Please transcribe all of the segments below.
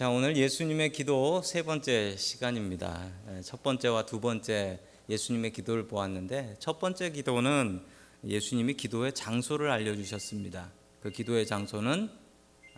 자, 오늘 예수님의 기도 세 번째 시간입니다. 첫 번째와 두 번째 예수님의 기도를 보았는데 첫 번째 기도는 예수님이 기도의 장소를 알려 주셨습니다. 그 기도의 장소는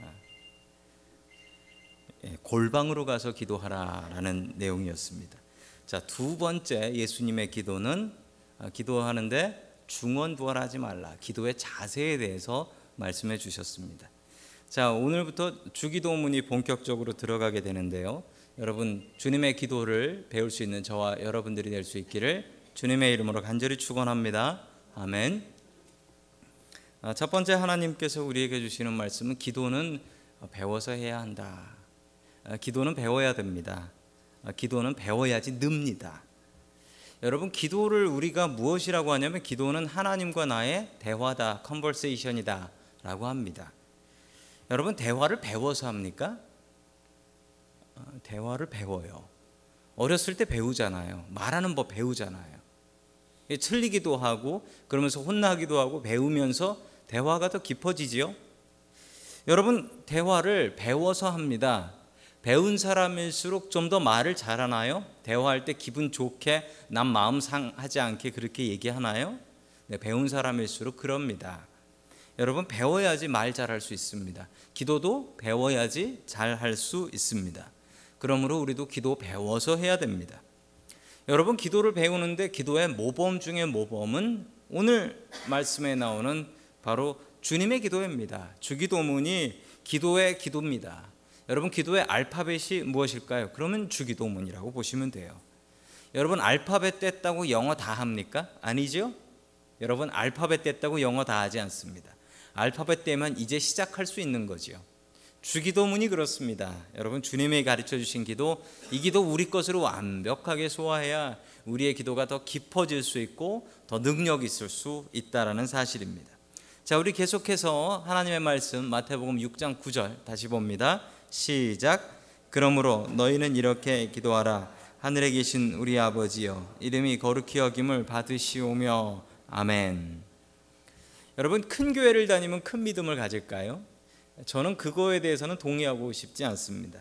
아, 예, 골방으로 가서 기도하라라는 내용이었습니다. 자, 두 번째 예수님의 기도는 아, 기도하는데 중언부활하지 말라. 기도의 자세에 대해서 말씀해 주셨습니다. 자, 오늘부터 주기도문이 본격적으로 들어가게 되는데요. 여러분 주님의 기도를 배울 수 있는 저와 여러분들이 될 수 있기를 주님의 이름으로 간절히 축원합니다. 아멘. 아, 첫 번째 하나님께서 우리에게 주시는 말씀은 기도는 배워서 해야 한다. 아, 기도는 배워야 됩니다. 아, 기도는 배워야지 늡니다. 여러분 기도를 우리가 무엇이라고 하냐면 기도는 하나님과 나의 대화다, 컨버세이션이다라고 합니다. 여러분 대화를 배워서 합니까? 어, 대화를 배워요. 어렸을 때 배우잖아요. 말하는 법 배우잖아요. 틀리기도 하고 그러면서 혼나기도 하고 배우면서 대화가 더 깊어지지요. 여러분 대화를 배워서 합니다. 배운 사람일수록 좀 더 말을 잘하나요? 대화할 때 기분 좋게 남 마음 상하지 않게 그렇게 얘기하나요? 네, 배운 사람일수록 그럽니다. 여러분 배워야지 말 잘할 수 있습니다. 기도도 배워야지 잘할 수 있습니다. 그러므로 우리도 기도 배워서 해야 됩니다. 여러분 기도를 배우는데 기도의 모범 중의 모범은 오늘 말씀에 나오는 바로 주님의 기도입니다. 주기도문이 기도의 기도입니다. 여러분 기도의 알파벳이 무엇일까요? 그러면 주기도문이라고 보시면 돼요. 여러분 알파벳 뗐다고 영어 다 합니까? 아니죠? 여러분 알파벳 뗐다고 영어 다 하지 않습니다. 알파벳 때면 이제 시작할 수 있는 거지요. 주기도문이 그렇습니다. 여러분 주님이 가르쳐 주신 기도 이 기도 우리 것으로 완벽하게 소화해야 우리의 기도가 더 깊어질 수 있고 더 능력 있을 수 있다라는 사실입니다. 자, 우리 계속해서 하나님의 말씀 마태복음 6장 9절 다시 봅니다. 시작. 그러므로 너희는 이렇게 기도하라. 하늘에 계신 우리 아버지여 이름이 거룩히 여김을 받으시오며 아멘. 여러분 큰 교회를 다니면 큰 믿음을 가질까요? 저는 그거에 대해서는 동의하고 싶지 않습니다.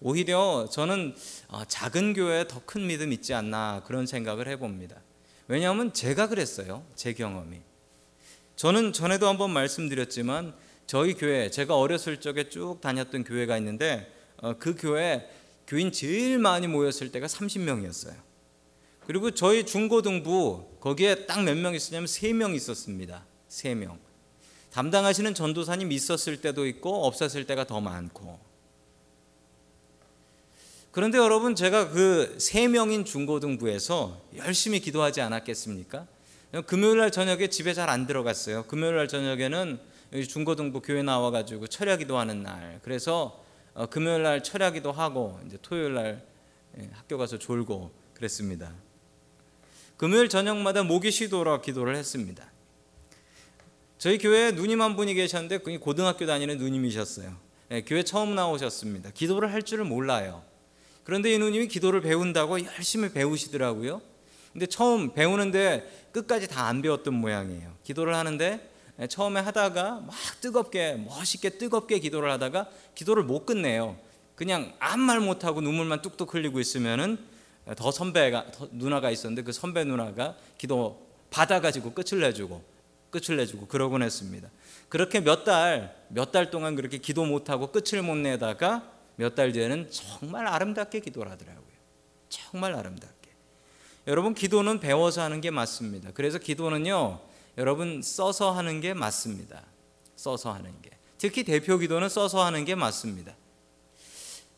오히려 저는 아, 작은 교회에 더 큰 믿음 있지 않나 그런 생각을 해봅니다. 왜냐하면 제가 그랬어요. 제 경험이. 저는 전에도 한번 말씀드렸지만 저희 교회 제가 어렸을 적에 쭉 다녔던 교회가 있는데 어, 그 교회 교인 제일 많이 모였을 때가 30명이었어요. 그리고 저희 중고등부 거기에 딱 몇 명 있었냐면 3명 있었습니다. 3명. 담당하시는 전도사님 있었을 때도 있고 없었을 때가 더 많고. 그런데 여러분 제가 그세 명인 중고등부에서 열심히 기도하지 않았겠습니까? 금요일 날 저녁에 집에 잘 안 들어갔어요. 금요일 날 저녁에는 중고등부 교회 나와 가지고 철야 기도 하는 날. 그래서 어, 금요일 날 철야 기도 하고 이제 토요일 날 예, 학교 가서 졸고 그랬습니다. 금요일 저녁마다 모기 시도라 기도를 했습니다. 저희 교회에 누님 한 분이 계셨는데 그게 고등학교 다니는 누님이셨어요. 예, 교회 처음 나오셨습니다. 기도를 할 줄을 몰라요. 그런데 이 누님이 기도를 배운다고 열심히 배우시더라고요. 근데 처음 배우는데 끝까지 다 안 배웠던 모양이에요. 기도를 하는데 예, 처음에 하다가 막 뜨겁게 멋있게 뜨겁게 기도를 하다가 기도를 못 끝내요. 그냥 아무 말 못하고 눈물만 뚝뚝 흘리고 있으면은 더 선배가 더 누나가 있었는데 그 선배 누나가 기도 받아가지고 끝을 내주고 끝을 내주고 그러곤 했습니다. 그렇게 몇 달, 몇 달 동안 그렇게 기도 못하고 끝을 못 내다가 몇 달 뒤에는 정말 아름답게 기도를 하더라고요. 정말 아름답게. 여러분, 기도는 배워서 하는 게 맞습니다. 그래서 기도는요, 여러분, 써서 하는 게 맞습니다. 써서 하는 게. 특히 대표 기도는 써서 하는 게 맞습니다.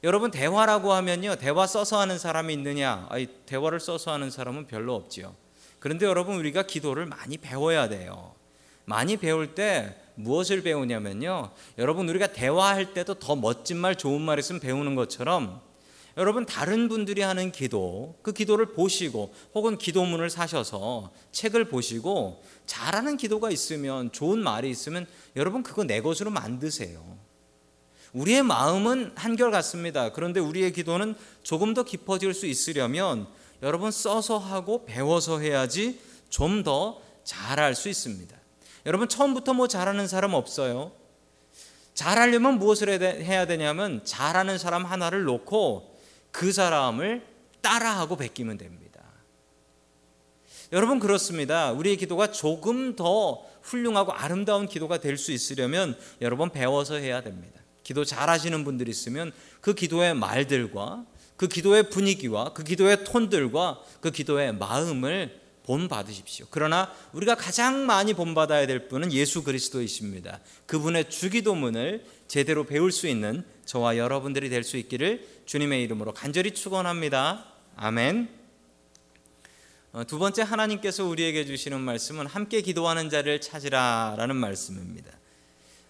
여러분, 대화라고 하면요, 대화 써서 하는 사람이 있느냐? 아니, 대화를 써서 하는 사람은 별로 없지요. 그런데 여러분, 우리가 기도를 많이 배워야 돼요. 많이 배울 때 무엇을 배우냐면요. 여러분 우리가 대화할 때도 더 멋진 말, 좋은 말 있으면 배우는 것처럼 여러분 다른 분들이 하는 기도, 그 기도를 보시고 혹은 기도문을 사셔서 책을 보시고 잘하는 기도가 있으면 좋은 말이 있으면 여러분 그거 내 것으로 만드세요. 우리의 마음은 한결 같습니다. 그런데 우리의 기도는 조금 더 깊어질 수 있으려면 여러분 써서 하고 배워서 해야지 좀 더 잘할 수 있습니다. 여러분 처음부터 뭐 잘하는 사람 없어요. 잘하려면 무엇을 해야 되냐면 잘하는 사람 하나를 놓고 그 사람을 따라하고 베끼면 됩니다. 여러분 그렇습니다. 우리의 기도가 조금 더 훌륭하고 아름다운 기도가 될 수 있으려면 여러분 배워서 해야 됩니다. 기도 잘하시는 분들 있으면 그 기도의 말들과 그 기도의 분위기와 그 기도의 톤들과 그 기도의 마음을 본받으십시오. 그러나 우리가 가장 많이 본받아야 될 분은 예수 그리스도이십니다. 그분의 주기도문을 제대로 배울 수 있는 저와 여러분들이 될 수 있기를 주님의 이름으로 간절히 축원합니다. 아멘. 어, 두 번째 하나님께서 우리에게 주시는 말씀은 함께 기도하는 자를 찾으라라는 말씀입니다.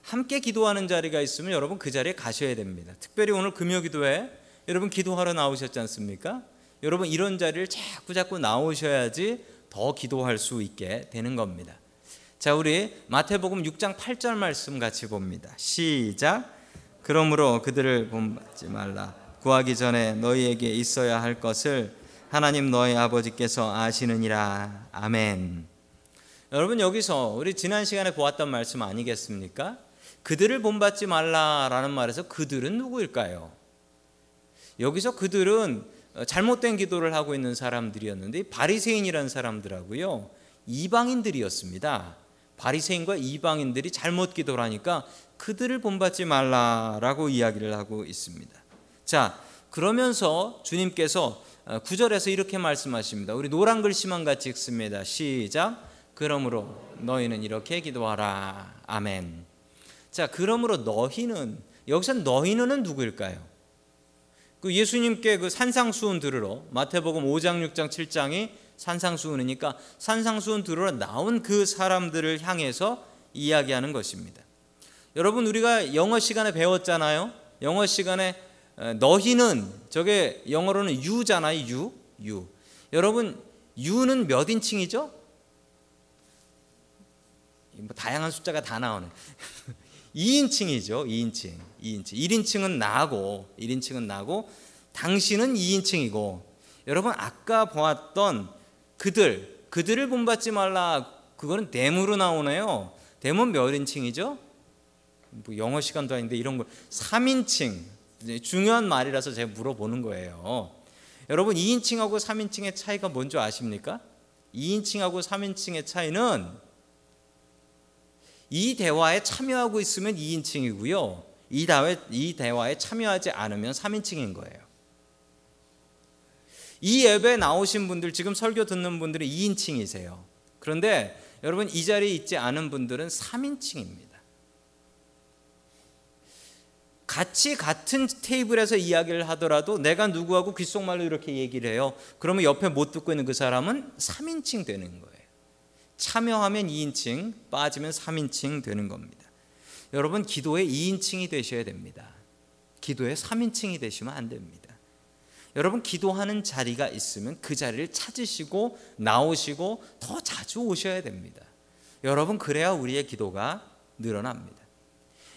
함께 기도하는 자리가 있으면 여러분 그 자리에 가셔야 됩니다. 특별히 오늘 금요 기도회 여러분 기도하러 나오셨지 않습니까? 여러분 이런 자리를 자꾸 자꾸 나오셔야지 더 기도할 수 있게 되는 겁니다. 자, 우리 마태복음 6장 8절 말씀 같이 봅니다. 시작. 그러므로 그들을 본받지 말라. 구하기 전에 너희에게 있어야 할 것을 하나님 너희 아버지께서 아시느니라. 아멘. 여러분 여기서 우리 지난 시간에 보았던 말씀 아니겠습니까? 그들을 본받지 말라라는 말에서 그들은 누구일까요? 여기서 그들은 잘못된 기도를 하고 있는 사람들이었는데 바리새인이라는 사람들하고요 이방인들이었습니다. 바리새인과 이방인들이 잘못 기도를 하니까 그들을 본받지 말라라고 이야기를 하고 있습니다. 자, 그러면서 주님께서 어, 구절에서 이렇게 말씀하십니다. 우리 노란 글씨만 같이 읽습니다. 시작. 그러므로 너희는 이렇게 기도하라. 아멘. 자, 그러므로 너희는 여기서 너희는 누구일까요? 그 예수님께 그 산상수훈 들으러 마태복음 5장 6장 7장이 산상수훈이니까 산상수훈 들으러 나온 그 사람들을 향해서 이야기하는 것입니다. 여러분 우리가 영어 시간에 배웠잖아요. 영어 시간에 너희는 저게 영어로는 유잖아요. 유. 유. 여러분 유는 몇 인칭이죠? 뭐 다양한 숫자가 다 나오네. 2인칭이죠. 2인칭. 2인칭. 1인칭은 나고 1인칭은 나고 당신은 2인칭이고 여러분 아까 보았던 그들 그들을 본받지 말라 그거는 대무로 나오네요. 대문 몇 인칭이죠? 뭐 영어 시간도 아닌데 이런 거 3인칭 중요한 말이라서 제가 물어보는 거예요. 여러분 2인칭하고 3인칭의 차이가 뭔지 아십니까? 2인칭하고 3인칭의 차이는 이 대화에 참여하고 있으면 2인칭이고요. 이 대화에, 이 대화에 참여하지 않으면 3인칭인 거예요. 이 예배에 나오신 분들 지금 설교 듣는 분들이 2인칭이세요. 그런데 여러분 이 자리에 있지 않은 분들은 3인칭입니다. 같이 같은 테이블에서 이야기를 하더라도 내가 누구하고 귓속말로 이렇게 얘기를 해요. 그러면 옆에 못 듣고 있는 그 사람은 3인칭 되는 거예요. 참여하면 2인칭, 빠지면 3인칭 되는 겁니다. 여러분 기도의 2인칭이 되셔야 됩니다. 기도의 3인칭이 되시면 안 됩니다. 여러분 기도하는 자리가 있으면 그 자리를 찾으시고 나오시고 더 자주 오셔야 됩니다. 여러분 그래야 우리의 기도가 늘어납니다.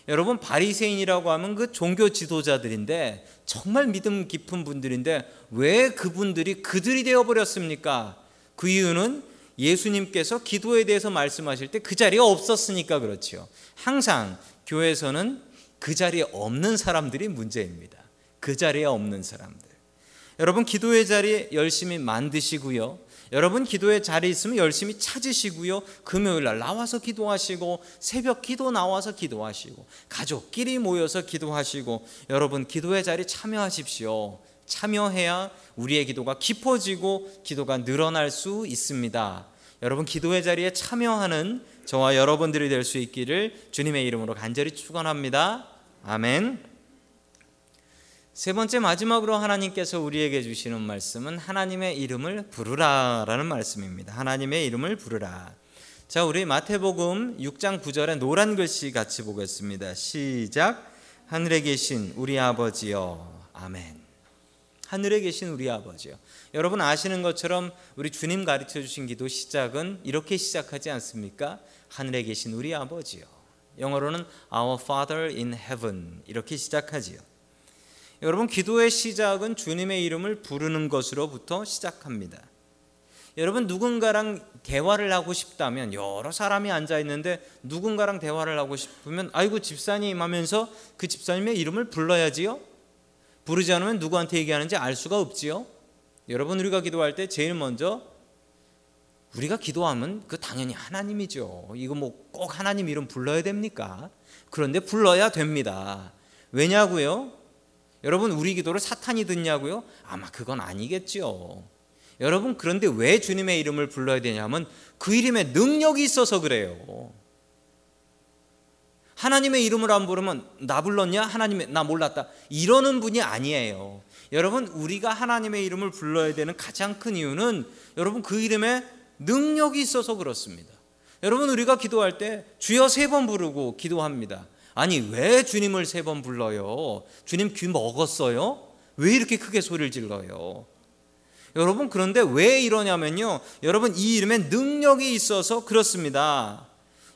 여러분 바리새인이라고 하면 그 종교 지도자들인데 정말 믿음 깊은 분들인데 왜 그분들이 그들이 되어 버렸습니까? 그 이유는 예수님께서 기도에 대해서 말씀하실 때 그 자리에 없었으니까 그렇지요. 항상 교회에서는 그 자리에 없는 사람들이 문제입니다. 그 자리에 없는 사람들. 여러분 기도의 자리 열심히 만드시고요. 여러분 기도의 자리 있으면 열심히 찾으시고요. 금요일 날 나와서 기도하시고 새벽 기도 나와서 기도하시고 가족끼리 모여서 기도하시고 여러분 기도의 자리 참여하십시오. 참여해야 우리의 기도가 깊어지고 기도가 늘어날 수 있습니다. 여러분 기도의 자리에 참여하는 저와 여러분들이 될 수 있기를 주님의 이름으로 간절히 축원합니다. 아멘. 세 번째 마지막으로 하나님께서 우리에게 주시는 말씀은 하나님의 이름을 부르라라는 말씀입니다. 하나님의 이름을 부르라. 자, 우리 마태복음 6장 9절에 노란 글씨 같이 보겠습니다. 시작. 하늘에 계신 우리 아버지여. 아멘. 하늘에 계신 우리 아버지요. 여러분 아시는 것처럼 우리 주님 가르쳐 주신 기도 시작은 이렇게 시작하지 않습니까? 하늘에 계신 우리 아버지요. 영어로는 Our Father in Heaven 이렇게 시작하지요. 여러분 기도의 시작은 주님의 이름을 부르는 것으로부터 시작합니다. 여러분 누군가랑 대화를 하고 싶다면 여러 사람이 앉아 있는데 누군가랑 대화를 하고 싶으면 아이고 집사님 하면서 그 집사님의 이름을 불러야지요. 부르지 않으면 누구한테 얘기하는지 알 수가 없지요. 여러분 우리가 기도할 때 제일 먼저 우리가 기도하면 그 당연히 하나님이죠. 이거 뭐 꼭 하나님 이름 불러야 됩니까? 그런데 불러야 됩니다. 왜냐고요? 여러분 우리 기도를 사탄이 듣냐고요? 아마 그건 아니겠지요. 여러분 그런데 왜 주님의 이름을 불러야 되냐면 그 이름에 능력이 있어서 그래요. 하나님의 이름을 안 부르면 나 불렀냐? 하나님의 나 몰랐다. 이러는 분이 아니에요. 여러분 우리가 하나님의 이름을 불러야 되는 가장 큰 이유는 여러분 그 이름에 능력이 있어서 그렇습니다. 여러분 우리가 기도할 때 주여 세 번 부르고 기도합니다. 아니 왜 주님을 세 번 불러요? 주님 귀 먹었어요? 왜 이렇게 크게 소리를 질러요? 여러분 그런데 왜 이러냐면요. 여러분 이 이름에 능력이 있어서 그렇습니다.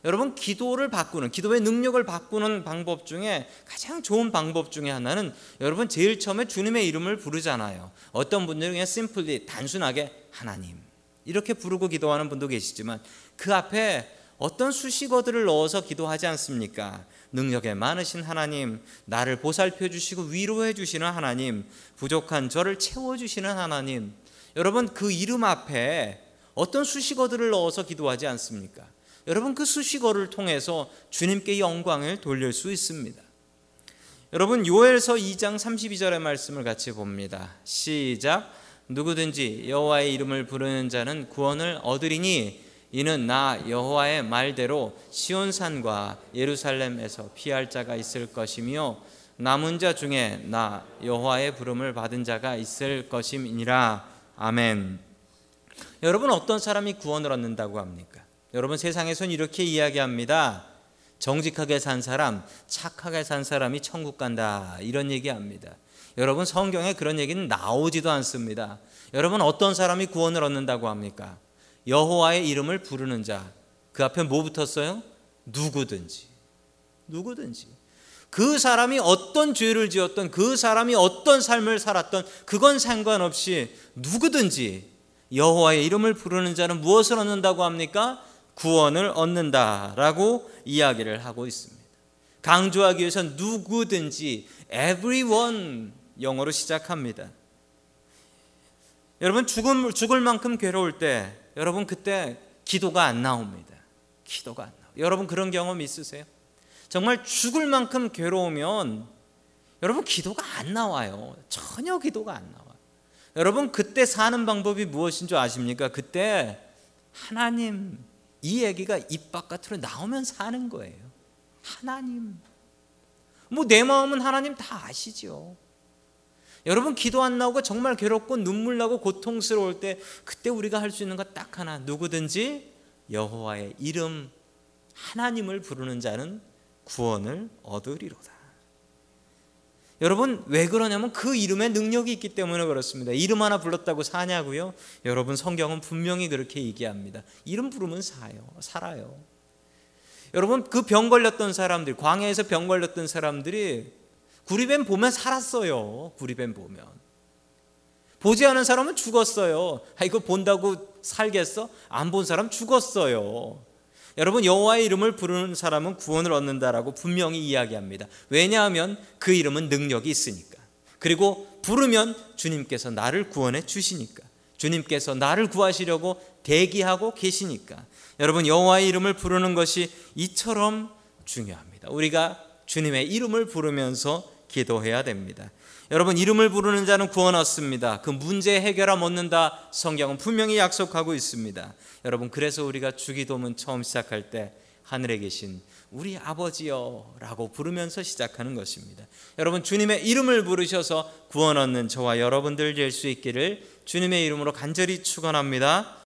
여러분 기도를 바꾸는 기도의 능력을 바꾸는 방법 중에 가장 좋은 방법 중에 하나는 여러분 제일 처음에 주님의 이름을 부르잖아요. 어떤 분들은 그냥 심플리 단순하게 하나님 이렇게 부르고 기도하는 분도 계시지만 그 앞에 어떤 수식어들을 넣어서 기도하지 않습니까? 능력에 많으신 하나님, 나를 보살펴 주시고 위로해 주시는 하나님, 부족한 저를 채워 주시는 하나님. 여러분 그 이름 앞에 어떤 수식어들을 넣어서 기도하지 않습니까? 여러분 그 수식어를 통해서 주님께 영광을 돌릴 수 있습니다. 여러분 요엘서 2장 32절의 말씀을 같이 봅니다. 시작 누구든지 여호와의 이름을 부르는 자는 구원을 얻으리니 이는 나 여호와의 말대로 시온 산과 예루살렘에서 피할 자가 있을 것이며 남은 자 중에 나 여호와의 부름을 받은 자가 있을 것임이니라 아멘. 여러분 어떤 사람이 구원을 얻는다고 합니까? 여러분 세상에선 이렇게 이야기합니다. 정직하게 산 사람, 착하게 산 사람이 천국 간다. 이런 얘기합니다. 여러분 성경에 그런 얘기는 나오지도 않습니다. 여러분 어떤 사람이 구원을 얻는다고 합니까? 여호와의 이름을 부르는 자. 그 앞에 뭐 붙었어요? 누구든지. 누구든지. 그 사람이 어떤 죄를 지었던 그 사람이 어떤 삶을 살았던 그건 상관없이 누구든지 여호와의 이름을 부르는 자는 무엇을 얻는다고 합니까? 구원을 얻는다라고 이야기를 하고 있습니다. 강조하기 위해서 누구든지 everyone 영어로 시작합니다. 여러분 죽음 죽을 만큼 괴로울 때 여러분 그때 기도가 안 나옵니다. 기도가 안 나와. 여러분 그런 경험 있으세요? 정말 죽을 만큼 괴로우면 여러분 기도가 안 나와요. 전혀 기도가 안 나와. 여러분 그때 사는 방법이 무엇인 줄 아십니까? 그때 하나님 이 얘기가 입 바깥으로 나오면 사는 거예요. 하나님. 뭐 내 마음은 하나님 다 아시죠. 여러분 기도 안 나오고 정말 괴롭고 눈물 나고 고통스러울 때 그때 우리가 할 수 있는 것 딱 하나 누구든지 여호와의 이름 하나님을 부르는 자는 구원을 얻으리로다. 여러분 왜 그러냐면 그 이름에 능력이 있기 때문에 그렇습니다. 이름 하나 불렀다고 사냐고요? 여러분 성경은 분명히 그렇게 얘기합니다. 이름 부르면 사요. 살아요. 여러분 그 병 걸렸던 사람들 광야에서 병 걸렸던 사람들이 구리뱀 보면 살았어요. 구리뱀 보면 보지 않은 사람은 죽었어요. 아 이거 본다고 살겠어? 안 본 사람 죽었어요. 여러분 여호와의 이름을 부르는 사람은 구원을 얻는다라고 분명히 이야기합니다. 왜냐하면 그 이름은 능력이 있으니까. 그리고 부르면 주님께서 나를 구원해 주시니까. 주님께서 나를 구하시려고 대기하고 계시니까. 여러분 여호와의 이름을 부르는 것이 이처럼 중요합니다. 우리가 주님의 이름을 부르면서 기도해야 됩니다. 여러분 이름을 부르는 자는 구원 얻습니다. 그 문제 해결함 얻는다. 성경은 분명히 약속하고 있습니다. 여러분 그래서 우리가 주기도문 처음 시작할 때 하늘에 계신 우리 아버지여라고 부르면서 시작하는 것입니다. 여러분 주님의 이름을 부르셔서 구원 얻는 저와 여러분들 될 수 있기를 주님의 이름으로 간절히 축원합니다.